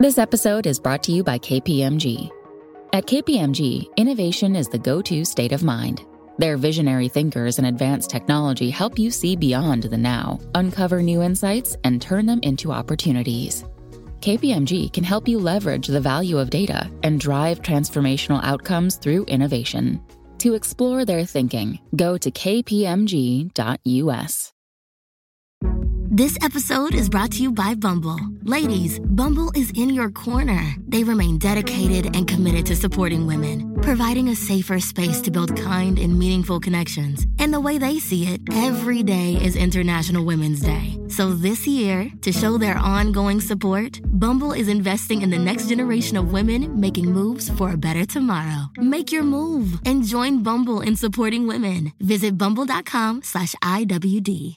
This episode is brought to you by KPMG. At KPMG, innovation is the go to state of mind. Their visionary thinkers and advanced technology help you see beyond the now, uncover new insights, and turn them into opportunities. KPMG can help you leverage the value of data and drive transformational outcomes through innovation. To explore their thinking, go to kpmg.us. This episode is brought to you by Bumble. Ladies, Bumble is in your corner. They remain dedicated and committed to supporting women, providing a safer space to build kind and meaningful connections. And the way they see it, every day is International Women's Day. So this year, to show their ongoing support, Bumble is investing in the next generation of women making moves for a better tomorrow. Make your move and join Bumble in supporting women. Visit bumble.com slash IWD.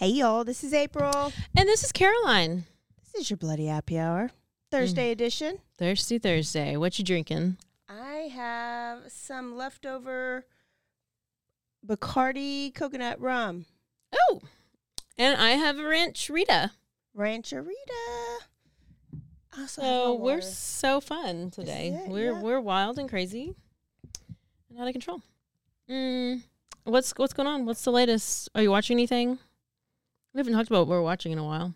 Hey y'all, this is April. And this is Caroline. This is your Bloody Happy Hour, Thursday edition. Thirsty Thursday. What you drinking? I have some leftover Bacardi coconut rum. Oh, and I have a ranch Rita. Rancherita. Also So we're so fun today. it, we're yeah. we're wild and crazy and out of control. Mm, what's what's going on? What's the latest? Are you watching anything? We haven't talked about what we're watching in a while.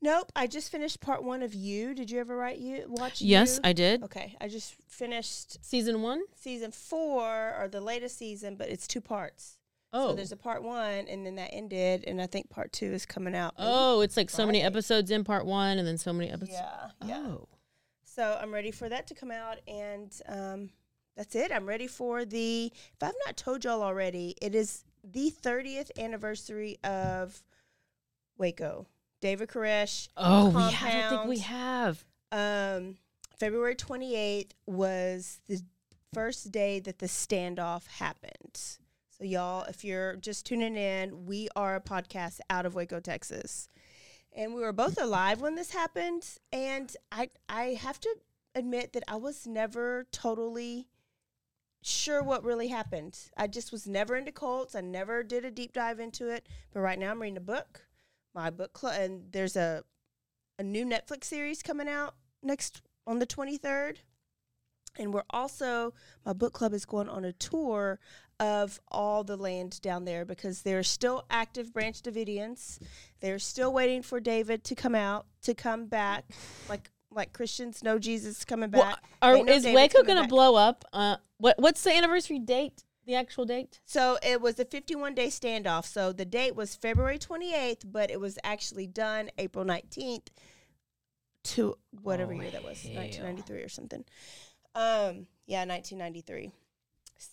Nope, I just finished part one of You. Did you ever write You? Watch Yes, You? I did. Okay, I just finished Season one. season four or the latest season, but it's two parts. Oh, So there's a part one, and then that ended, and I think part two is coming out. oh, it's like so many episodes in part one, and then so many episodes. Yeah, yeah. Oh, So I'm ready for that to come out, and um, that's it. I'm ready for the. If I've not told y'all already, it is the 30th anniversary of Waco. David Koresh. oh, we have, I don't think we have. Um, February 28th was the first day that the standoff happened. So, y'all, if you're just tuning in, we are a podcast out of Waco, Texas. And we were both alive when this happened. And I, I have to admit that I was never totally sure what really happened. I just was never into cults. I never did a deep dive into it. But right now I'm reading a book, my book club, and there's a a new Netflix series coming out next on the 23rd. And we're also, my book club is going on a tour of all the land down there because there's still active Branch Davidians. They're still waiting for David to come out, to come back, like like Christians know Jesus coming back. Well, are, is Waco going to blow up? Uh, what what's the anniversary date? The actual date? So it was a 51 day standoff. So the date was February 28th, but it was actually done April 19th to whatever Oh, year that was, hell. 1993 or something. Um, yeah, 1993.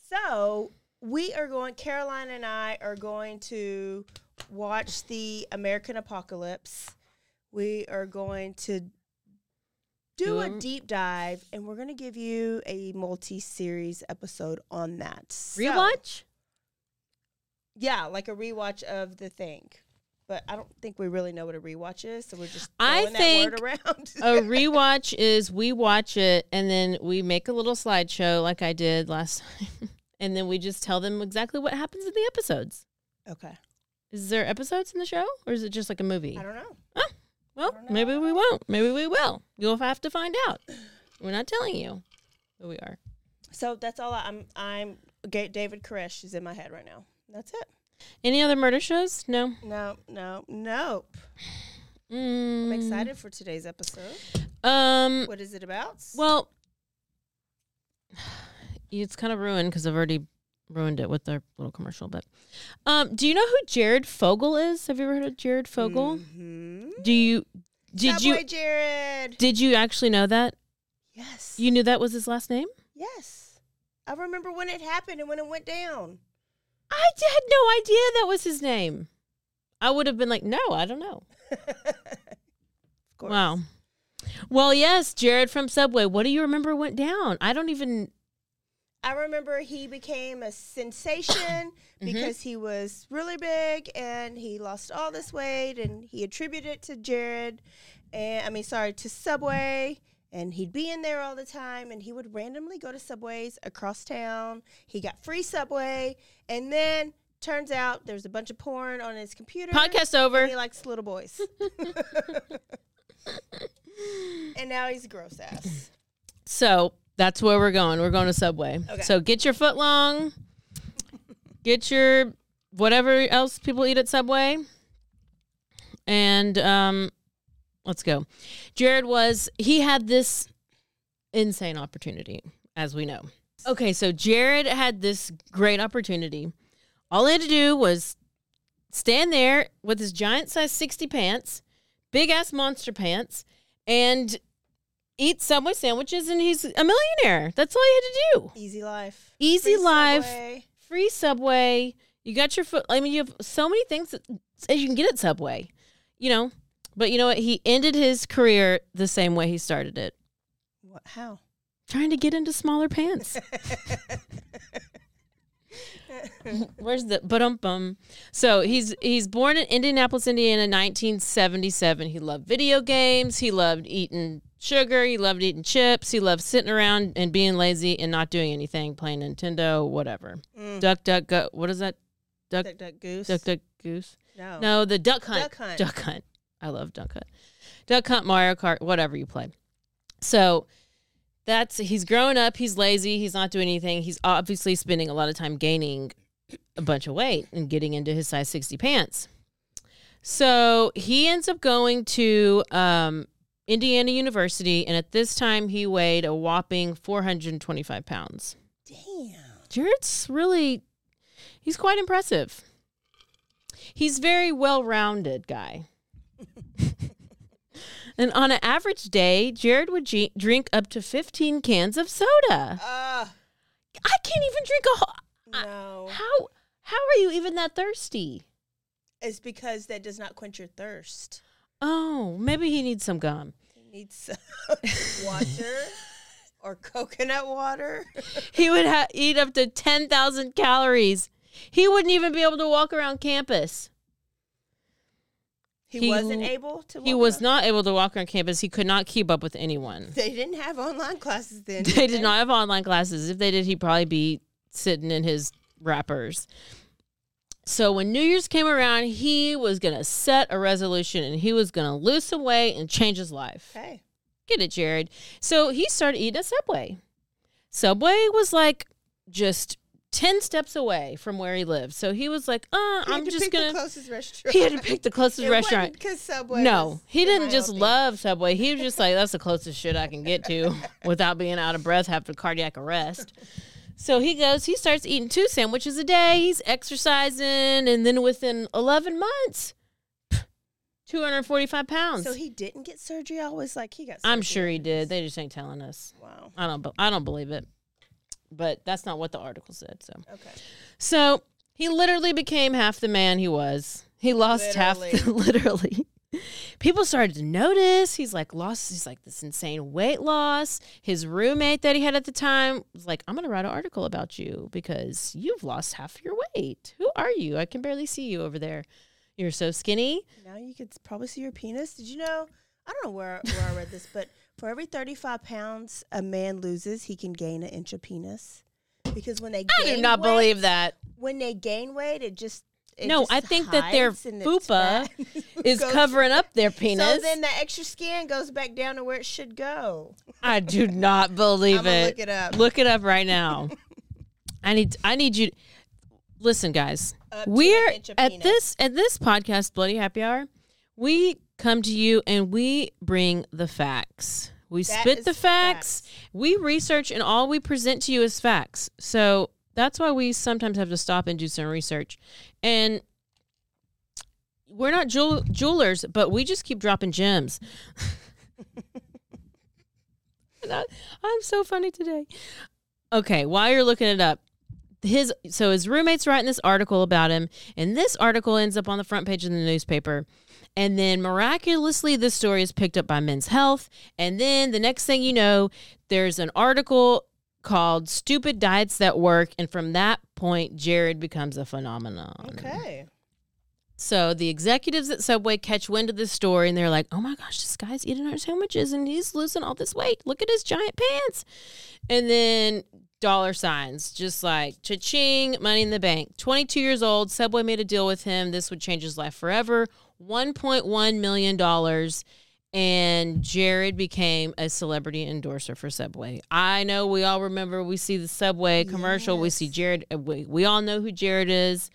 So we are going, Caroline and I are going to watch the American Apocalypse. We are going to do a a- deep dive and we're going to give you a multi series episode on that. So- Rewatch? yeah, like a rewatch of the thing. But I don't think we really know what a rewatch is, so we're just I think word around. a rewatch is we watch it and then we make a little slideshow like I did last time. and then we just tell them exactly what happens in the episodes. okay. Is there episodes in the show or is it just like a movie? I don't know. Oh. Well, maybe we won't. Maybe we will. You'll have to find out. We're not telling you who we are. So that's all I, I'm I'm David Koresh is in my head right now. That's it. Any other murder shows? No. No, no, nope. Mm, I'm excited for today's episode. Um. What is it about? Well, it's kind of ruined because I've already ruined it with their little commercial. But um, do you know who Jared Fogle is? Have you ever heard of Jared Fogle? hmm Do you? Did you? Jared? Did you actually know that? yes. You knew that was his last name? yes. I remember when it happened and when it went down. I had no idea that was his name. I would have been like, no, I don't know. Of course. Wow. Well, yes, Jared from Subway. What do you remember went down? I don't even. I remember he became a sensation Mm-hmm. because he was really big and he lost all this weight and he attributed it to Jared and I mean sorry to Subway and he'd be in there all the time and he would randomly go to Subways across town. He got free Subway and then turns out there's a bunch of porn on his computer. Podcast over. He likes little boys. and now he's a gross ass. So that's where we're going. We're going to Subway. Okay. So get your foot long, get your whatever else people eat at Subway, and um, let's go. Jared was he had this insane opportunity, as we know. Okay, so Jared had this great opportunity. All he had to do was stand there with his giant size 60 pants, big ass monster pants, and eat Subway sandwiches, and he's a millionaire. That's all he had to do. Easy life. Easy Free life. Subway. Free Subway. You got your foot. I mean, you have so many things that that you can get at Subway, you know. But you know what? He ended his career the same way he started it, What, how? trying to get into smaller pants. Where's the but um bum? So he's he's born in Indianapolis, Indiana, 1977. He loved video games. He loved eating sugar. He loved eating chips. He loved sitting around and being lazy and not doing anything, playing Nintendo, whatever. Duck, duck, go. What is that? Duck, Duck, duck, goose. duck, duck, goose. No. No, the Duck Hunt. Duck Hunt. Duck Hunt. I love Duck Hunt. Duck Hunt, Mario Kart, whatever you play. So that's he's growing up. He's lazy. He's not doing anything. He's obviously spending a lot of time gaining a bunch of weight and getting into his size 60 pants. So he ends up going to um, Indiana University, and at this time he weighed a whopping 425 pounds. Damn. Jared's really he's quite impressive. He's very well-rounded guy. and on an average day, Jared would ge- drink up to 15 cans of soda. Ah, I can't even drink a whole no. How how are you even that thirsty? It's because that does not quench your thirst. Oh, maybe he needs some gum. Need some water or coconut water. He would ha- eat up to 10,000 calories. He wouldn't even be able to walk around campus. He, He wasn't able to. He was not able to walk around campus. He could not keep up with anyone. They didn't have online classes then. They did not have online classes. If they did, he'd probably be sitting in his wrappers. So when New Year's came around, he was going to set a resolution and he was going to lose some weight and change his life. Okay. Get it, Jared. So he started eating at Subway. Subway was like just 10 steps away from where he lived. So he was like, uh, He I'm to just pick going the to. closest restaurant. He had to pick the closest It restaurant. because Subway. No, he didn't just healthy. love Subway. He was just like, that's the closest shit I can get to without being out of breath after cardiac arrest. So he goes, he starts eating two sandwiches a day. He's exercising. And then within 11 months, 245 pounds. So he didn't get surgery. I was like, he got. I'm sure he did. They just ain't telling us. Wow. I don't, I don't believe it. But that's not what the article said. So, Okay. so he literally became half the man he was. He lost half, literally. People started to notice. He's like lost. He's like this insane weight loss. His roommate that he had at the time was like, "I'm gonna write an article about you because you've lost half your weight. Who are you? I can barely see you over there. You're so skinny." Now you could probably see your penis. Did you know? I don't know where, where I read this, but for every 35 pounds a man loses, he can gain an inch of penis. Because when they I do not weight, believe that. when they gain weight, it just no, I think that their fupa is Goes- covering up their penis. So then the extra skin goes back down to where it should go. I do not believe it. look it up. Look it up right now. I need I need you. Listen, guys. Up We're at penis. this at this podcast, Bloody Happy Hour. We come to you and we bring the facts. We That spit the facts. We research, and all we present to you is facts. So that's why we sometimes have to stop and do some research. And we're not jewel- jewelers, but we just keep dropping gems. I- I'm so funny today. Okay, while you're looking it up, his so his roommate's writing this article about him, and this article ends up on the front page of the newspaper. And then miraculously, this story is picked up by Men's Health. And then the next thing you know, there's an article called Stupid Diets That Work. And from that point, Jared becomes a phenomenon. Okay. So the executives at Subway catch wind of this story and they're like, oh my gosh, this guy's eating our sandwiches and he's losing all this weight. Look at his giant pants. And then dollar signs, just like cha-ching, money in the bank. 22 years old, Subway made a deal with him. This would change his life forever. $1.1 million. And Jared became a celebrity endorser for Subway. I know we all remember, we see the Subway commercial, we see Jared, uh, we, we all know who Jared is.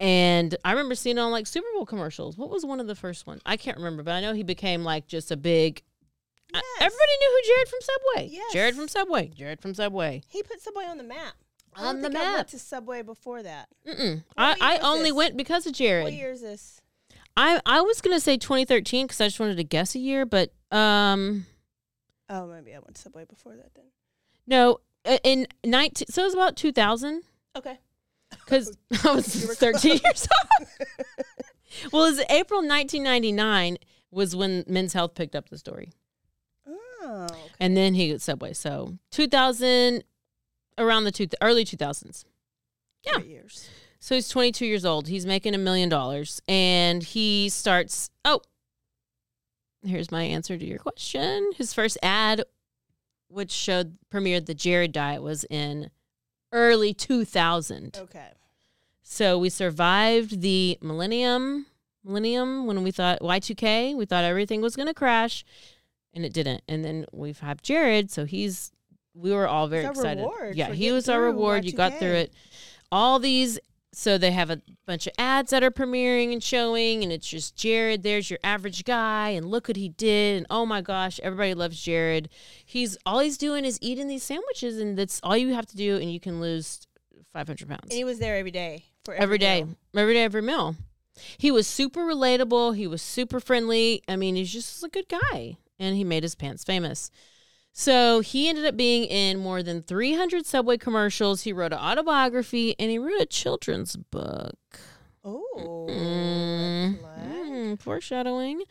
And I remember seeing on like Super Bowl commercials. What was one of the first ones? I can't remember, but I know he became like just a big. I- everybody knew who Jared from Subway. Yes. Jared from Subway. Jared from Subway. He put Subway on the map. On the think I went to Subway before that. I, I only this? went because of Jared. What year is this? I I was gonna say 2013 because I just wanted to guess a year, but um Oh, maybe I went Subway before that then. no, uh, in 19. So it was about 2000 Okay. because I was 13 years old. well, it was April 1999 was when Men's Health picked up the story. Oh, okay. and then he got Subway. So 2000, around the two, early 2000s. Yeah. Three years. So he's 22 years old. He's making a million dollars, and he starts. Oh, here's my answer to your question. His first ad, which showed premiered the Jared diet, was in early 2000. Okay. So we survived the millennium, millennium when we thought Y2K, we thought everything was going to crash, and it didn't. And then we've had Jared, so he's we were all very excited. yeah, he was our reward. You got through it. All these so they have a bunch of ads that are premiering and showing, and it's just Jared. There's your average guy, and look what he did. And oh my gosh, everybody loves Jared. He's all he's doing is eating these sandwiches, and that's all you have to do, and you can lose 500 pounds And he was there every day for every day, meal. every day, every meal. He was super relatable. He was super friendly. I mean, he's just a good guy, and he made his pants famous. So he ended up being in more than 300 Subway commercials. He wrote an autobiography, and he wrote a children's book. Oh. Mm, mm, foreshadowing.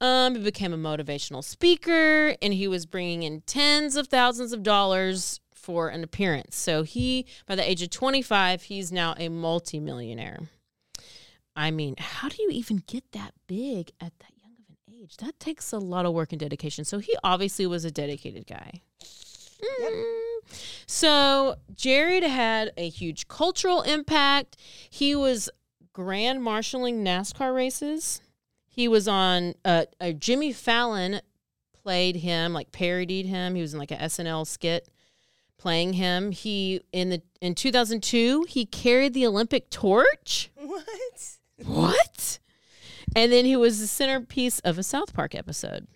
Um, he became a motivational speaker, and he was bringing in tens of thousands of dollars for an appearance. So he, by the age of 25, he's now a multimillionaire. I mean, how do you even get that big at that young of an age? That takes a lot of work and dedication. So he obviously was a dedicated guy. Mm. So Jared had a huge cultural impact. He was grand marshaling NASCAR races. He was on uh, uh, Jimmy Fallon played him, like parodied him. He was in like a SNL skit playing him. He in the in 2002 he carried the Olympic torch. What? What? And then he was the centerpiece of a South Park episode.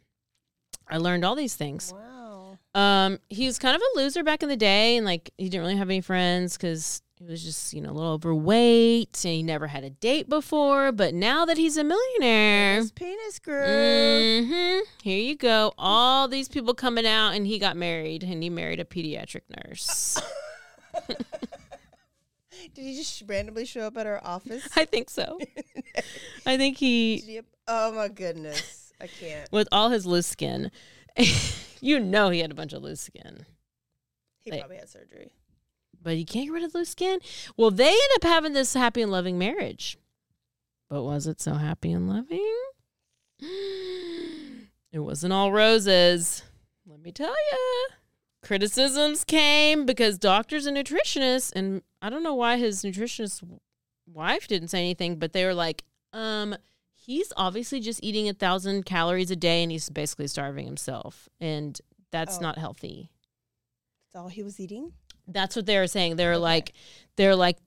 I learned all these things. Wow. Um, he was kind of a loser back in the day, and like he didn't really have any friends because he was just you know a little overweight, and he never had a date before. But now that he's a millionaire, His penis grew. hmm here you go. All these people coming out, and he got married, and he married a pediatric nurse. Did he just randomly show up at our office? I think so. I think he oh my goodness. I can't. with all his loose skin. you know he had a bunch of loose skin. He Like- probably had surgery. But you can't get rid of loose skin. Well, they end up having this happy and loving marriage. But was it so happy and loving? It wasn't all roses. Let me tell you. Criticisms came because doctors and nutritionists, and I don't know why his nutritionist wife didn't say anything, but they were like, um, he's obviously just eating a thousand calories a day and he's basically starving himself. And that's Oh. not healthy. That's all he was eating? That's what they were saying. They're like, they're like,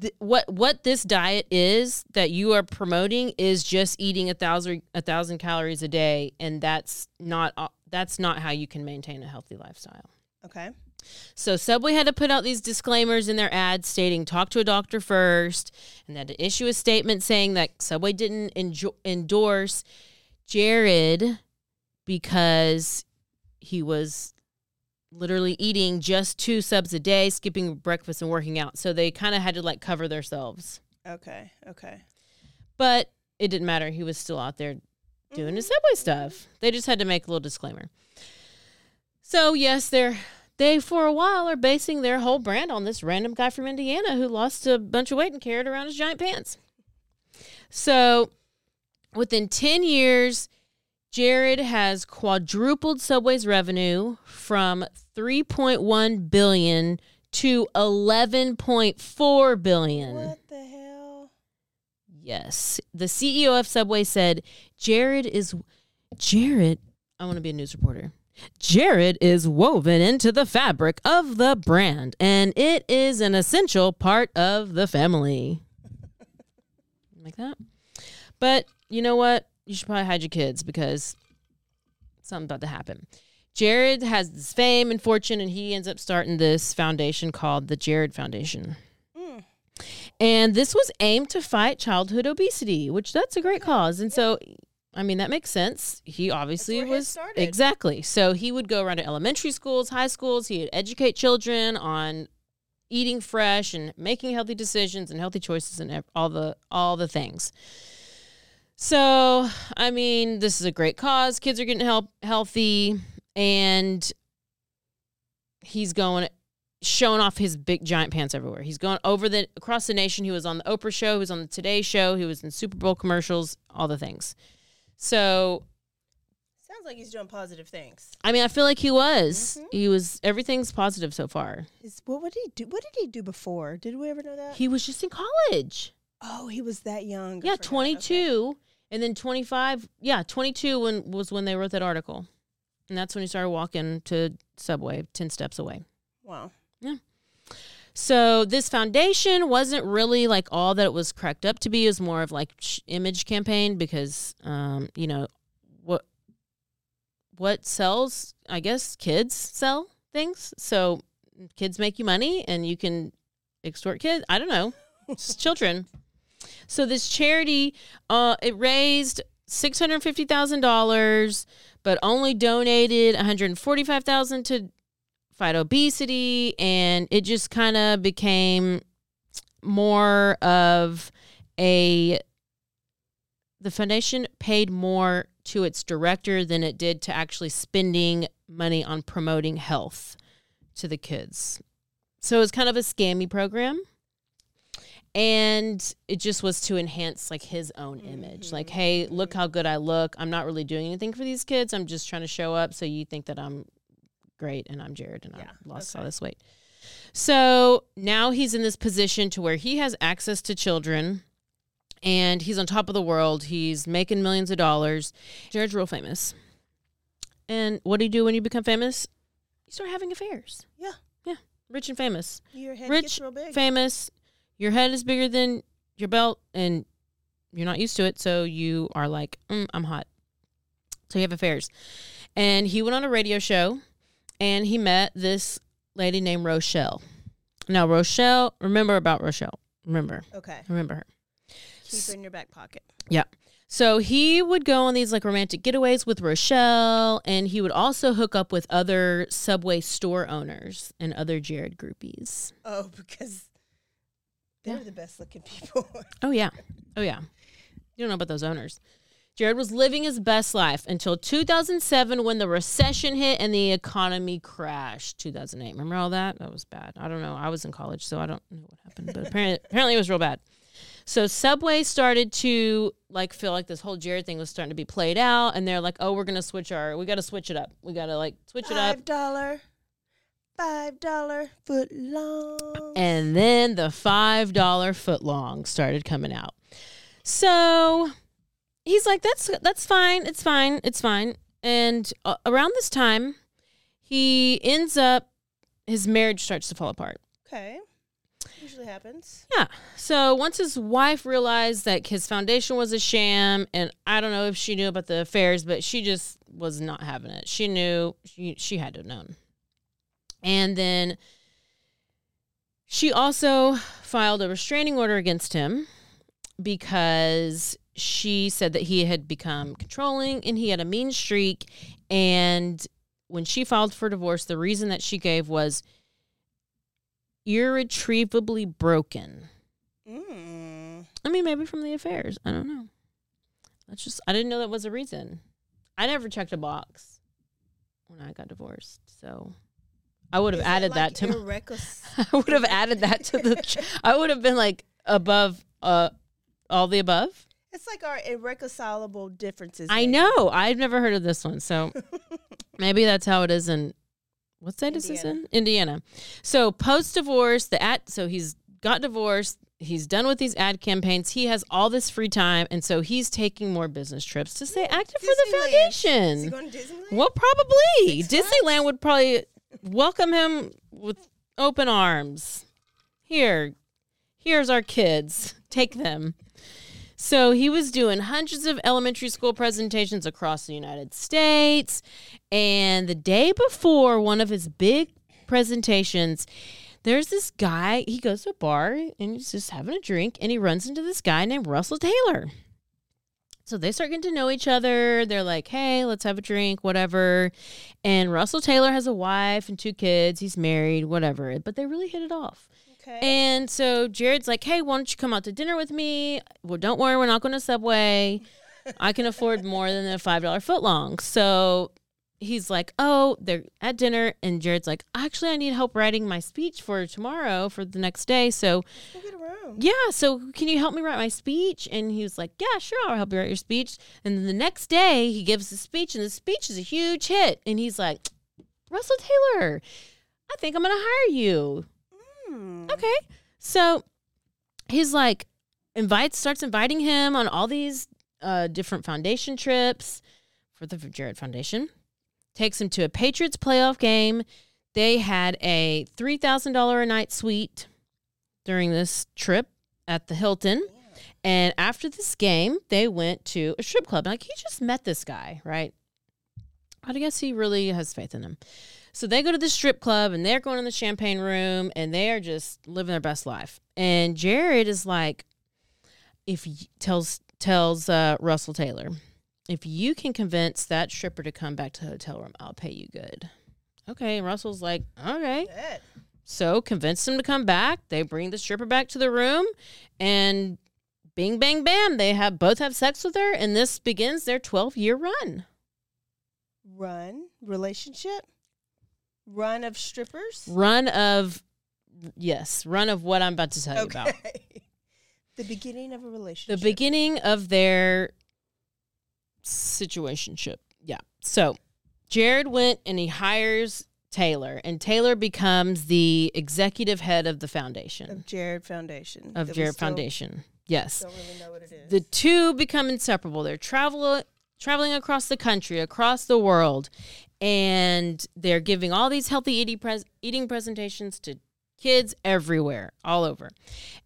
th- what what this diet is that you are promoting is just eating a thousand a thousand calories a day, and that's not uh, that's not how you can maintain a healthy lifestyle. Okay. So Subway had to put out these disclaimers in their ads stating talk to a doctor first and then to issue a statement saying that Subway didn't enjo- endorse Jared because he was literally eating just two subs a day, skipping breakfast and working out. So they kind of had to like cover themselves. Okay. Okay. But it didn't matter. He was still out there doing his mm-hmm. Subway stuff. They just had to make a little disclaimer. So yes, they're they for a while are basing their whole brand on this random guy from Indiana who lost a bunch of weight and carried around his giant pants. So within 10 years, Jared has quadrupled Subway's revenue from 3.1 billion to 11.4 billion. What the hell? Yes. The CEO of Subway said, Jared is Jared. I want to be a news reporter. Jared is woven into the fabric of the brand, and it is an essential part of the family. like that. But you know what? You should probably hide your kids because something's about to happen. Jared has this fame and fortune, and he ends up starting this foundation called the Jared Foundation. Mm. And this was aimed to fight childhood obesity, which that's a great cause. And so, I mean, that makes sense. He obviously was exactly. So he would go around to elementary schools, high schools. He'd educate children on eating fresh and making healthy decisions and healthy choices and all the all the things. So, I mean, this is a great cause. Kids are getting help healthy and he's going showing off his big giant pants everywhere. He's going over the across the nation. He was on the Oprah show, he was on the Today show, he was in Super Bowl commercials, all the things. So, Sounds like he's doing positive things. I mean, I feel like he was. Mm-hmm. He was everything's positive so far. His, what would he do? What did he do before? Did we ever know that? He was just in college. oh, he was that young. Yeah, forgot. 22 and then 25. Yeah, 22 when was when they wrote that article. And that's when he started walking to Subway 10 steps away. Wow. So this foundation wasn't really like all that it was cracked up to be. It was more of like image campaign because, um, you know, what what sells? I guess kids sell things. So kids make you money, and you can extort kids. I don't know, it's children. So this charity, uh, it raised six hundred fifty thousand dollars, but only donated one hundred forty five thousand to fight obesity and it just kind of became more of a the foundation paid more to its director than it did to actually spending money on promoting health to the kids. So it was kind of a scammy program. And it just was to enhance like his own image. Like, mm-hmm. hey, look how good I look. I'm not really doing anything for these kids. I'm just trying to show up so you think that I'm great and I'm Jared and Yeah, I lost all this weight. So now he's in this position to where he has access to children and he's on top of the world. He's making millions of dollars. Jared's real famous. And what do you do when you become famous? You start having affairs. Yeah. Yeah. Rich and famous. Your head Rich, gets real big. famous. Your head is bigger than your belt and you're not used to it. So you are like, mm, I'm hot. So you have affairs. And he went on a radio show and he met this lady named Rochelle. Now, Rochelle, remember about Rochelle. Remember, okay. remember her. Keep it in your back pocket. Yeah. So he would go on these like romantic getaways with Rochelle, and he would also hook up with other Subway store owners and other Jared groupies. Oh, because they're Yeah. the best looking people. Oh yeah. Oh yeah. You don't know about those owners. Jared was living his best life until 2007 when the recession hit and the economy crashed. 2008. Remember all that? That was bad. I don't know. I was in college, so I don't know what happened, but apparently apparently it was real bad. So Subway started to like feel like this whole Jared thing was starting to be played out and they're like, "Oh, we're going to switch our we got to switch it up. We got to like switch it up." Five dollar, five dollar foot long. And then the $5 foot long started coming out. So he's like, that's, that's fine. It's fine. It's fine. And uh, around this time, he ends up, his marriage starts to fall apart. Okay. Usually happens. Yeah. So once his wife realized that his foundation was a sham, and I don't know if she knew about the affairs, but she just was not having it. She knew she she had to have known. And then she also filed a restraining order against him because she said that he had become controlling and he had a mean streak. And when she filed for divorce, the reason that she gave was irretrievably broken. Mm. I mean, maybe from the affairs. I don't know. That's just, I didn't know that was a reason. I never checked a box when I got divorced. So I would have added like that to my. I would have added that to the. I would have been like above, uh, all the above. It's like our irreconcilable differences. I maybe. know. I've never heard of this one, so maybe that's how it is in. What state is this in? Indiana. So post divorce, the ad. So he's got divorced. He's done with these ad campaigns. He has all this free time, and so he's taking more business trips to stay active for the foundation. Is he going to Disneyland? Well, probably. Six Disneyland would probably welcome him with open arms. Here, here's our kids. Take them. So he was doing hundreds of elementary school presentations across the United States. And the day before one of his big presentations, there's this guy. He goes to a bar and he's just having a drink, and he runs into this guy named Russell Taylor. So they start getting to know each other. They're like, hey, let's have a drink, whatever. And Russell Taylor has a wife and two kids. He's married, whatever. But they really hit it off. Okay. And so Jared's like, hey, why don't you come out to dinner with me? Well, don't worry, we're not going to Subway. I can afford more than a $5 footlong. So he's like, oh, they're at dinner. And Jared's like, actually, I need help writing my speech for tomorrow for the next day. So get a room. yeah, so can you help me write my speech? And he was like, yeah, sure, I'll help you write your speech. And then the next day, he gives the speech, and the speech is a huge hit. And he's like, Russell Taylor, I think I'm going to hire you. Hmm. Okay. So he's like, invites, starts inviting him on all these uh, different foundation trips for the Jared Foundation. Takes him to a Patriots playoff game. They had a $3,000 a night suite during this trip at the Hilton. And after this game, they went to a strip club. Like, he just met this guy, right? I guess he really has faith in him. So they go to the strip club and they're going in the champagne room and they are just living their best life. And Jared is like, if y- tells tells uh, Russell Taylor, if you can convince that stripper to come back to the hotel room, I'll pay you good. Okay, and Russell's like, okay. Bet. So convince him to come back. They bring the stripper back to the room, and bing, bang, bam, they have both have sex with her, and this begins their twelve year run. Run relationship. Run of strippers. Run of yes, run of what I'm about to tell you about. the beginning of a relationship. The beginning of their situationship. Yeah. So Jared went and he hires Taylor, and Taylor becomes the executive head of the foundation of Jared Foundation. of Jared Foundation. Yes. Don't really know what it is. the two become inseparable. They're travel traveling across the country, across the world, and they're giving all these healthy eating pres- eating presentations to kids everywhere, all over.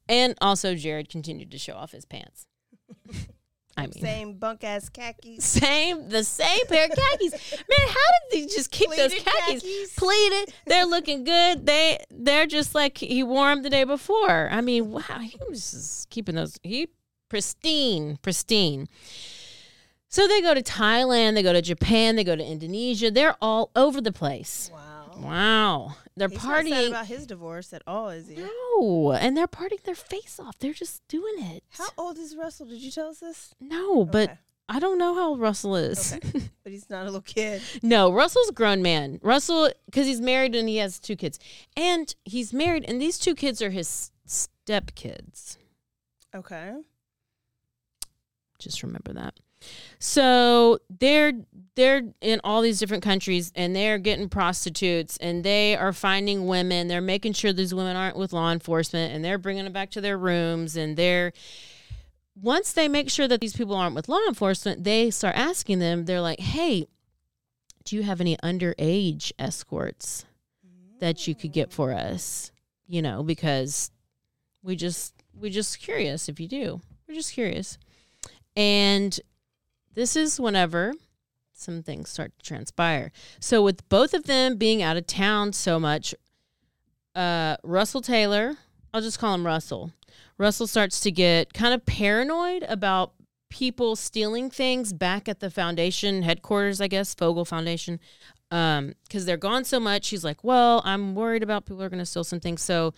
And also, Jared continued to show off his pants. I mean, Same bunk ass khakis. same the same pair of khakis. Man, how did they just keep those khakis, khakis. pleated? They're looking good. They they're just like he wore them the day before. I mean, wow, he was just keeping those he pristine, pristine. So they go to Thailand, they go to Japan, they go to Indonesia. They're all over the place. Wow. Wow, they're He's not sad partying. about his divorce at all, is he? No, and they're partying their face off. They're just doing it. How old is Russell? Did you tell us this? No, but Okay. I don't know how old Russell is. Okay. But he's not a little kid. No, Russell's a grown man. Russell, because he's married and he has two kids. And he's married, and these two kids are his stepkids. Okay. Just remember that. So they're they're in all these different countries and they're getting prostitutes and they are finding women. They're making sure these women aren't with law enforcement and they're bringing them back to their rooms and they're once they make sure that these people aren't with law enforcement, they start asking them. They're like, "Hey, do you have any underage escorts that you could get for us, you know, because we just we just curious if you do. We're just curious. And this is whenever some things start to transpire. So with both of them being out of town so much, uh, Russell Taylor, I'll just call him Russell. Russell starts to get kind of paranoid about people stealing things back at the foundation headquarters, I guess, Fogle Foundation. Um, because they're gone so much, he's like, Well, I'm worried about people are gonna steal some things. So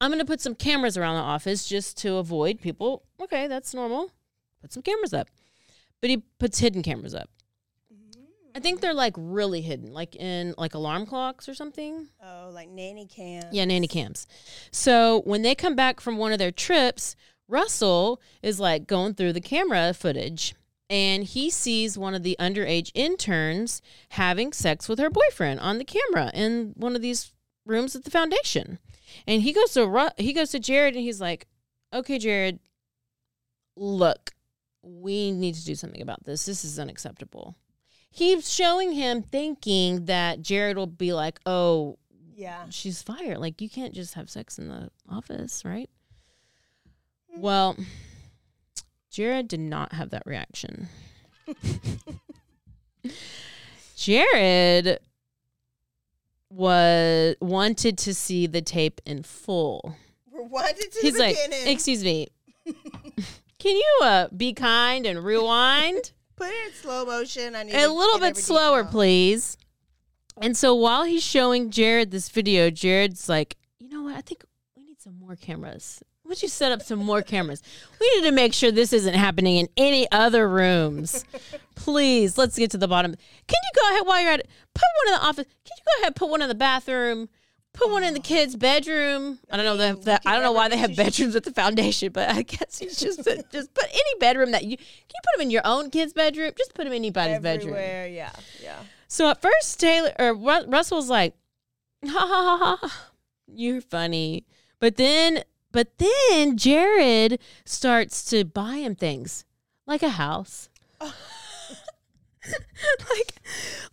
I'm gonna put some cameras around the office just to avoid people. Okay, that's normal. Put some cameras up. But he puts hidden cameras up. I think mm. they're like really hidden, like in like alarm clocks or something. Oh, like nanny cams. Yeah, nanny cams. So when they come back from one of their trips, Russell is like going through the camera footage and he sees one of the underage interns having sex with her boyfriend on the camera in one of these rooms at the foundation. And he goes to Ru- he goes to Jared and he's like, "Okay, Jared, look, we need to do something about this. This is unacceptable." He's showing him thinking that Jared will be like, "Oh, Yeah. she's fired. Like you can't just have sex in the office, right? Well, Jared did not have that reaction. Jared was wanted to see the tape in full. It to He's like, beginning. "Excuse me, can you uh, be kind and rewind?" Put it in slow motion. I need a little bit slower, detail. please. And so while he's showing Jared this video, Jared's like, you know what? I think we need some more cameras. Would you set up some more cameras? We need to make sure this isn't happening in any other rooms. Please, let's get to the bottom. Can you go ahead while you're at it? Put one in the office. Can you go ahead and put one in the bathroom? Put one in the kids' bedroom. I don't know that, that I don't know why they have bedrooms at the foundation, but I guess he's just just put any bedroom that you can you put them in your own kid's bedroom. Just put them in anybody's bedroom. Everywhere, yeah, yeah. So at first, Taylor or Russell's like, ha ha ha ha, you're funny. But then, but then Jared starts to buy him things like a house, like,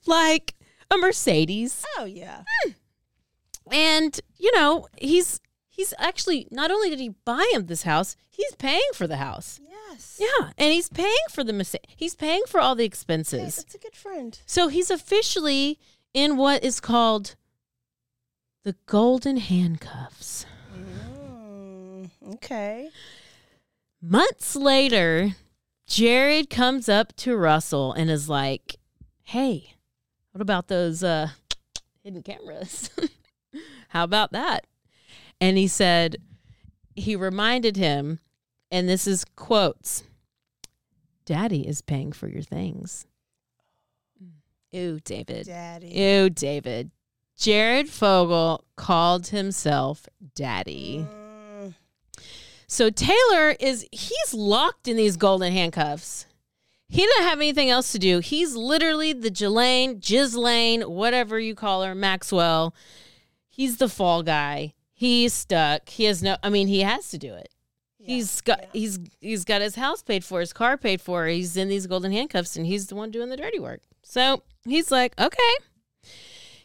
like a Mercedes, Oh yeah. Hmm. And you know he's he's actually not only did he buy him this house, he's paying for the house. Yes. Yeah, and he's paying for the he's paying for all the Yeah, expenses. that's a good friend. So he's officially in what is called the golden handcuffs. Mm, okay. Months later, Jared comes up to Russell and is like, "Hey, what about those uh, hidden cameras? How about that?" And he said, he reminded him, and this is quotes: "Daddy is paying for your things." Ooh, David. Daddy. Ew, David. Jared Fogle called himself daddy. Mm, So Taylor is he's locked in these golden handcuffs. He doesn't have anything else to do. He's literally the Jelaine, Ghislaine, whatever you call her, Maxwell. He's the fall guy. He's stuck. He has no I mean, he has to do it. he's got yeah. he's he's got his house paid for, his car paid for. He's in these golden handcuffs and he's the one doing the dirty work. So he's like, okay.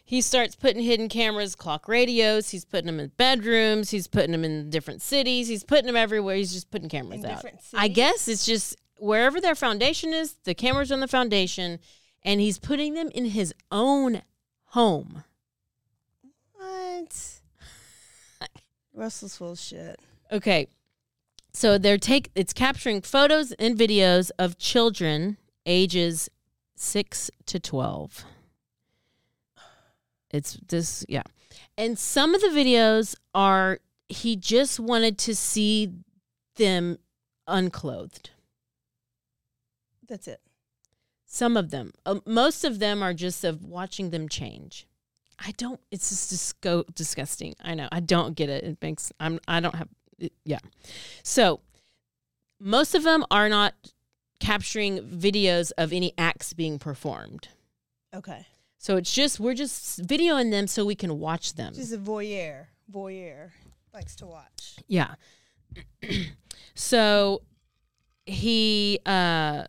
He starts putting hidden cameras, clock radios. He's putting them in bedrooms. He's putting them in different cities. He's putting them everywhere. He's just putting cameras In out. I guess it's just wherever their foundation is, the cameras on the foundation, and he's putting them in his own home. What? Russell's full of shit. Okay. So they're take it's capturing photos and videos of children ages 6 to 12. It's this yeah. And some of the videos are he just wanted to see them unclothed. That's it. Some of them. Uh, most of them are just of watching them change. I don't it's just disgo- disgusting. I know. I don't get it. It makes I'm I don't have it, yeah. So, most of them are not capturing videos of any acts being performed. Okay. So it's just we're just videoing them so we can watch them. She's a voyeur. Voyeur. Likes to watch. Yeah. so he uh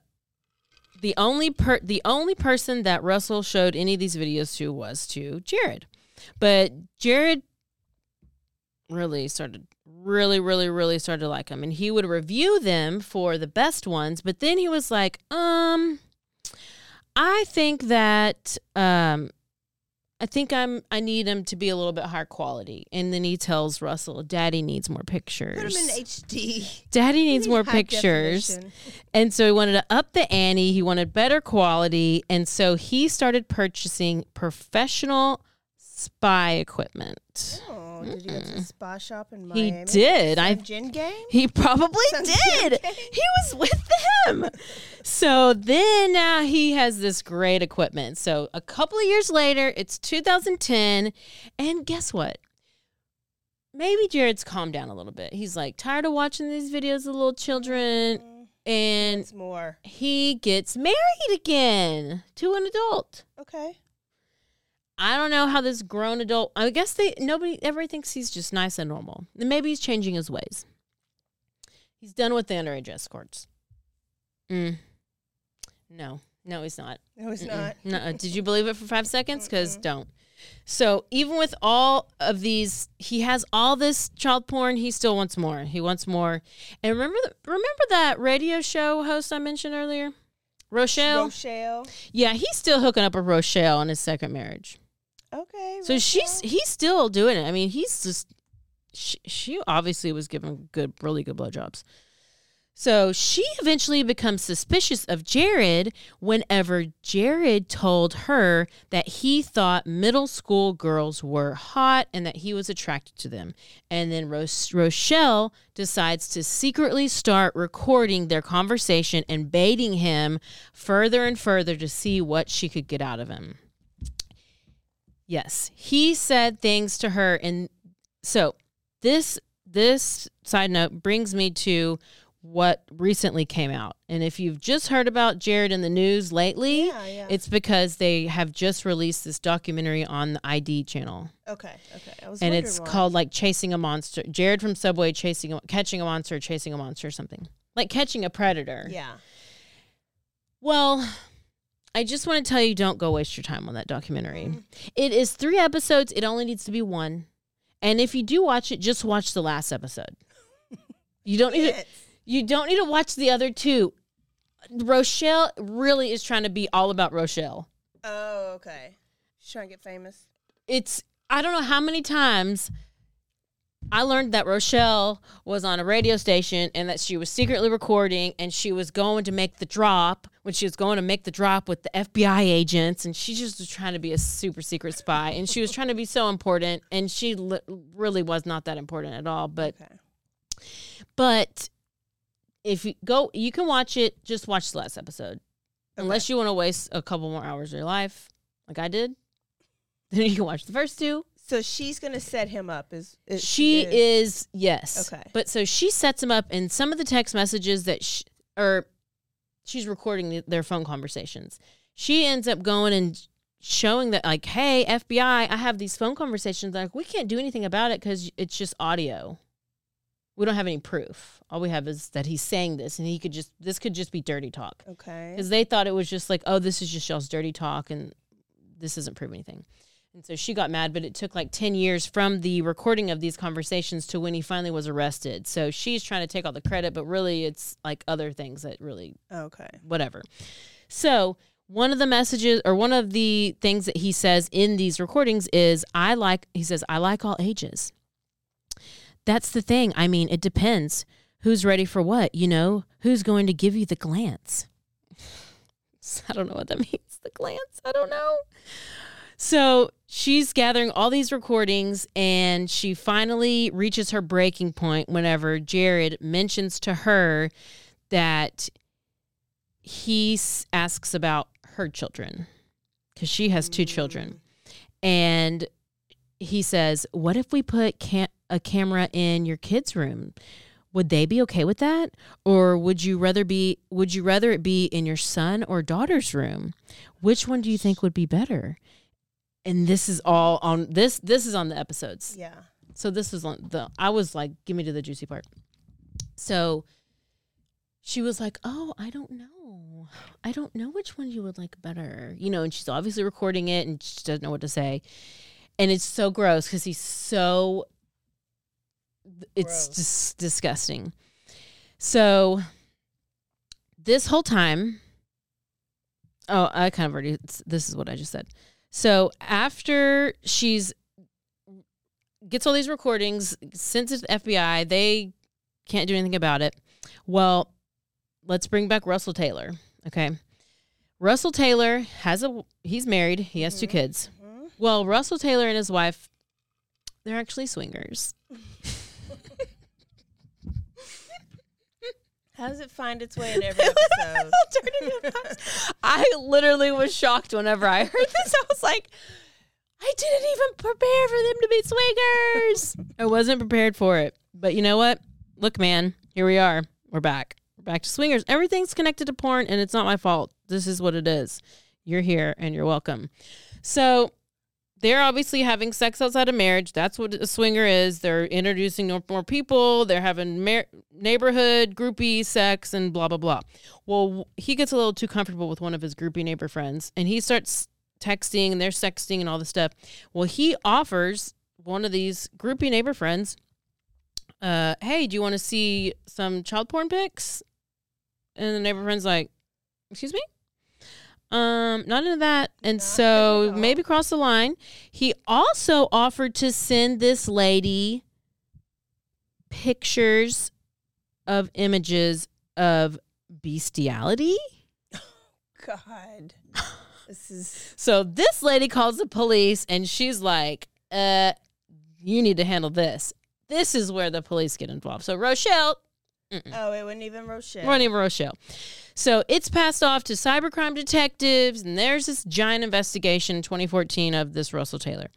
the only per the only person that Russell showed any of these videos to was to Jared. But Jared really started really really really started to like him and he would review them for the best ones but then he was like um i think that um i think i'm i need him to be a little bit higher quality and then he tells russell daddy needs more pictures Put them in HD. daddy needs more pictures definition. and so he wanted to up the ante. He wanted better quality. And so he started purchasing professional spy equipment. Oh, Oh, did he go to the spa shop in He did. I Some gin game? he probably Sounds did. He was with them. so then now he has this great equipment. So a couple of years later, it's 2010. And guess what? Maybe Jared's calmed down a little bit. He's like tired of watching these videos of little children. Mm-hmm. And Once more. he gets married again to an adult. Okay. I don't know how this grown adult. I guess they nobody ever thinks he's just nice and normal. And maybe he's changing his ways. He's done with the underage escorts. Mm. No, no, he's not. No, it's Mm-mm. not. Nuh-uh. Did you believe it for five seconds? Because don't. So even with all of these, he has all this child porn. He still wants more. He wants more. And remember, the, remember that radio show host I mentioned earlier, Rochelle. Rochelle. yeah, he's still hooking up with Rochelle on his second marriage. Okay. So she's he's still doing it. I mean, he's just she, she obviously was giving good, really good blowjobs. So she eventually becomes suspicious of Jared whenever Jared told her that he thought middle school girls were hot and that he was attracted to them. And then Ros- Rochelle decides to secretly start recording their conversation and baiting him further and further to see what she could get out of him. Yes, he said things to her, and so this this side note brings me to what recently came out. And if you've just heard about Jared in the news lately, Yeah, yeah. it's because they have just released this documentary on the ID channel, Okay. Okay. And it's why. called like "Chasing a Monster." Jared from Subway chasing, a, catching a monster, chasing a monster, or something like catching a predator. Yeah. Well, I just want to tell you don't go waste your time on that documentary. Mm-hmm. It is three episodes, it only needs to be one. And if you do watch it, just watch the last episode. You don't need to, you don't need to watch the other two. Rochelle really is trying to be all about Rochelle. Oh, okay. She's trying to get famous. It's I don't know how many times I learned that Rochelle was on a radio station and that she was secretly recording and she was going to make the drop when she was going to make the drop with the FBI agents and she just was trying to be a super secret spy and she was trying to be so important and she li- really was not that important at all but Okay. but if you go you can watch it just watch the last episode unless you want to waste a couple more hours of your life like I did then you can watch the first two So she's gonna set him up. Is, is she is yes. Okay. But so she sets him up and some of the text messages that she, or she's recording the, their phone conversations. She ends up going and showing that like, hey FBI, I have these phone conversations. Like we can't do anything about it because it's just audio. We don't have any proof. All we have is that he's saying this, and he could just this could just be dirty talk Okay. because they thought it was just like, oh, this is just y'all's dirty talk, and this doesn't prove anything. And so she got mad, but it took like 10 years from the recording of these conversations to when he finally was arrested. So she's trying to take all the credit, but really it's like other things that really, Okay. whatever. So one of the messages or one of the things that he says in these recordings is, I like, he says, I like all ages. That's the thing. I mean, it depends who's ready for what, you know, who's going to give you the glance. I don't know what that means. The glance. I don't know. So she's gathering all these recordings and she finally reaches her breaking point whenever Jared mentions to her that he asks about her children because she has two children. And he says, What if we put ca- a camera in your kids' room? Would they be okay with that? Or would you rather be would you rather it be in your son or daughter's room? Which one do you think would be better? And this is all on this this is on the episodes. Yeah. So this was on the I was like, give me to the juicy part. So she was like, Oh, I don't know. I don't know which one you would like better. You know, and she's obviously recording it and she doesn't know what to say. and it's so gross because he's so. It's Gross. just disgusting. So, this whole time, oh, I kind of already. This is what I just said. So after she's gets all these recordings, sends it to the FBI, they can't do anything about it. Well, let's bring back Russell Taylor. Okay. Russell Taylor has a he's married, he has two mm-hmm, kids. Mm-hmm. Well, Russell Taylor and his wife they're actually swingers. How does it find its way in every episode? I literally was shocked whenever I heard this. I was like, I didn't even prepare for them to be swingers. I wasn't prepared for it. But you know what? Look, man, here we are. We're back. We're back to swingers. Everything's connected to porn, and it's not my fault. This is what it is. You're here, and you're welcome. So they're obviously having sex outside of marriage. That's what a swinger is. They're introducing more, people. They're having mar- neighborhood groupie sex and blah blah blah. Well, he gets a little too comfortable with one of his groupie neighbor friends, and he starts texting and they're sexting and all this stuff. Well, he offers one of these groupie neighbor friends, uh, "Hey, do you want to see some child porn pics?" And the neighbor friend's like, "Excuse me." Um, not into that. And Not so maybe cross the line. He also offered to send this lady pictures of images of bestiality. God, this is So this lady calls the police and she's like, uh, you need to handle this. This is where the police get involved. So Rochelle, oh, it wasn't even Rochelle. Not even Rochelle. So it's passed off to cybercrime detectives, and there's this giant investigation in 2014 of this Russell Taylor.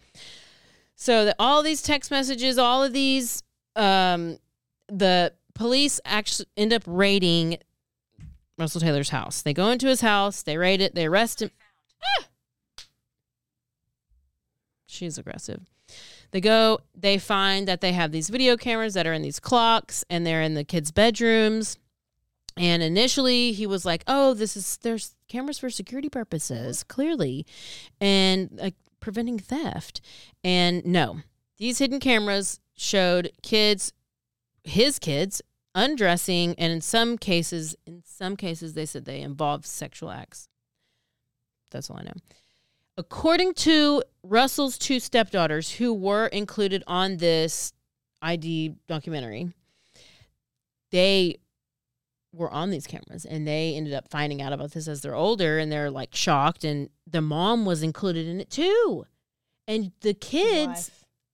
So that all these text messages, all of these, um, the police actually end up raiding Russell Taylor's house. They go into his house, they raid it, they arrest him. Ah! She's aggressive. They go, they find that they have these video cameras that are in these clocks and they're in the kids' bedrooms. And initially he was like, oh, this is, there's cameras for security purposes, clearly, and like preventing theft. And no, these hidden cameras showed kids, his kids, undressing. And in some cases, in some cases, they said they involved sexual acts. That's all I know. According to Russell's two stepdaughters, who were included on this ID documentary, they were on these cameras and they ended up finding out about this as they're older and they're like shocked. And the mom was included in it too. And the kids,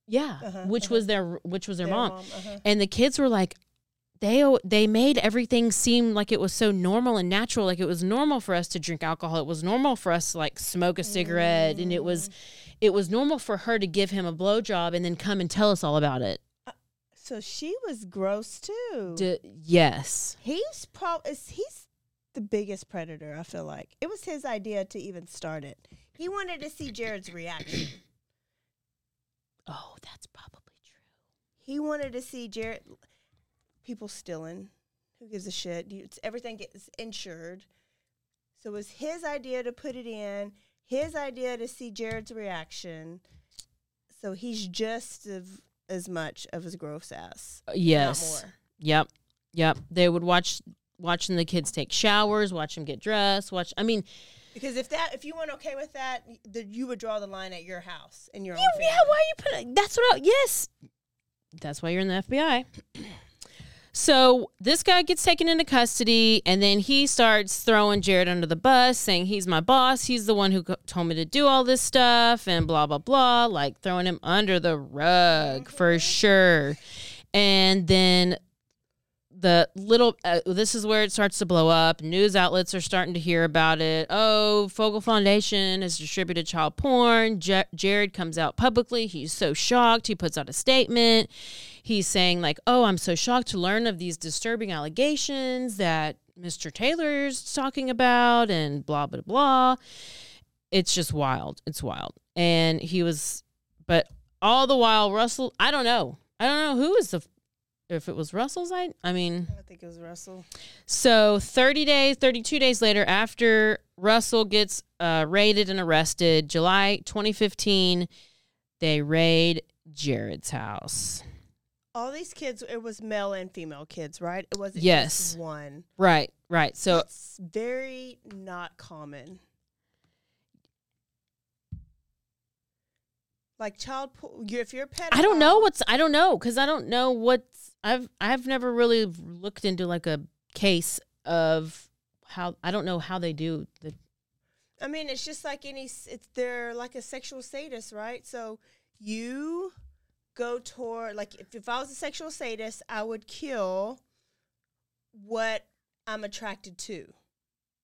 yeah, Uh-huh, which uh-huh. was their which was their, Their mom. uh-huh. And the kids were like, they they made everything seem like it was so normal and natural. Like it was normal for us to drink alcohol. It was normal for us to like smoke a cigarette, and it was mm. it was normal for her to give him a blowjob and then come and tell us all about it. Uh, so she was gross too. D- yes, he's probably he's the biggest predator. I feel like it was his idea to even start it. He wanted to see Jared's reaction. oh, that's probably true. He wanted to see Jared. People stealing. Who gives a shit? It's, everything gets insured. So it was his idea to put it in. His idea to see Jared's reaction. So he's just of, as much of his gross ass. Uh, Yes. More. Yep. Yep. They would watch watching the kids take showers, watch them get dressed, watch. I mean, Because if that, if you weren't okay with that, that you would draw the line at your house and your yeah, own family. yeah, why are you putting? That's what. I, yes, that's why you're in the FBI. So this guy gets taken into custody, and then he starts throwing Jared under the bus, saying he's my boss. He's the one who told me to do all this stuff, and blah blah blah, like throwing him under the rug for sure. And then the little uh, this is where it starts to blow up. News outlets are starting to hear about it. Oh Fogle foundation has distributed child porn. J- jared comes out publicly. He's so shocked. He puts out a statement. He's saying like oh i'm so shocked to learn of these disturbing allegations that mr taylor's talking about and blah blah blah. It's just wild. It's wild. And he was but all the while russell i don't know. I don't know who is the if it was Russell's I I mean I think it was Russell. so 30 days 32 days later after Russell gets uh, raided and arrested July 2015 they raid Jared's house. All these kids, it was male and female kids, right? It wasn't Yes. just one. Right, right. So it's very not common. Like child, po- if you're a pedophile, I don't know what's I don't know because I don't know what's I've I've never really looked into like a case of how I don't know how they do the I mean, it's just like any. It's they're like a sexual sadist, right? So you go toward like if, if I was a sexual sadist, I would kill what I'm attracted to,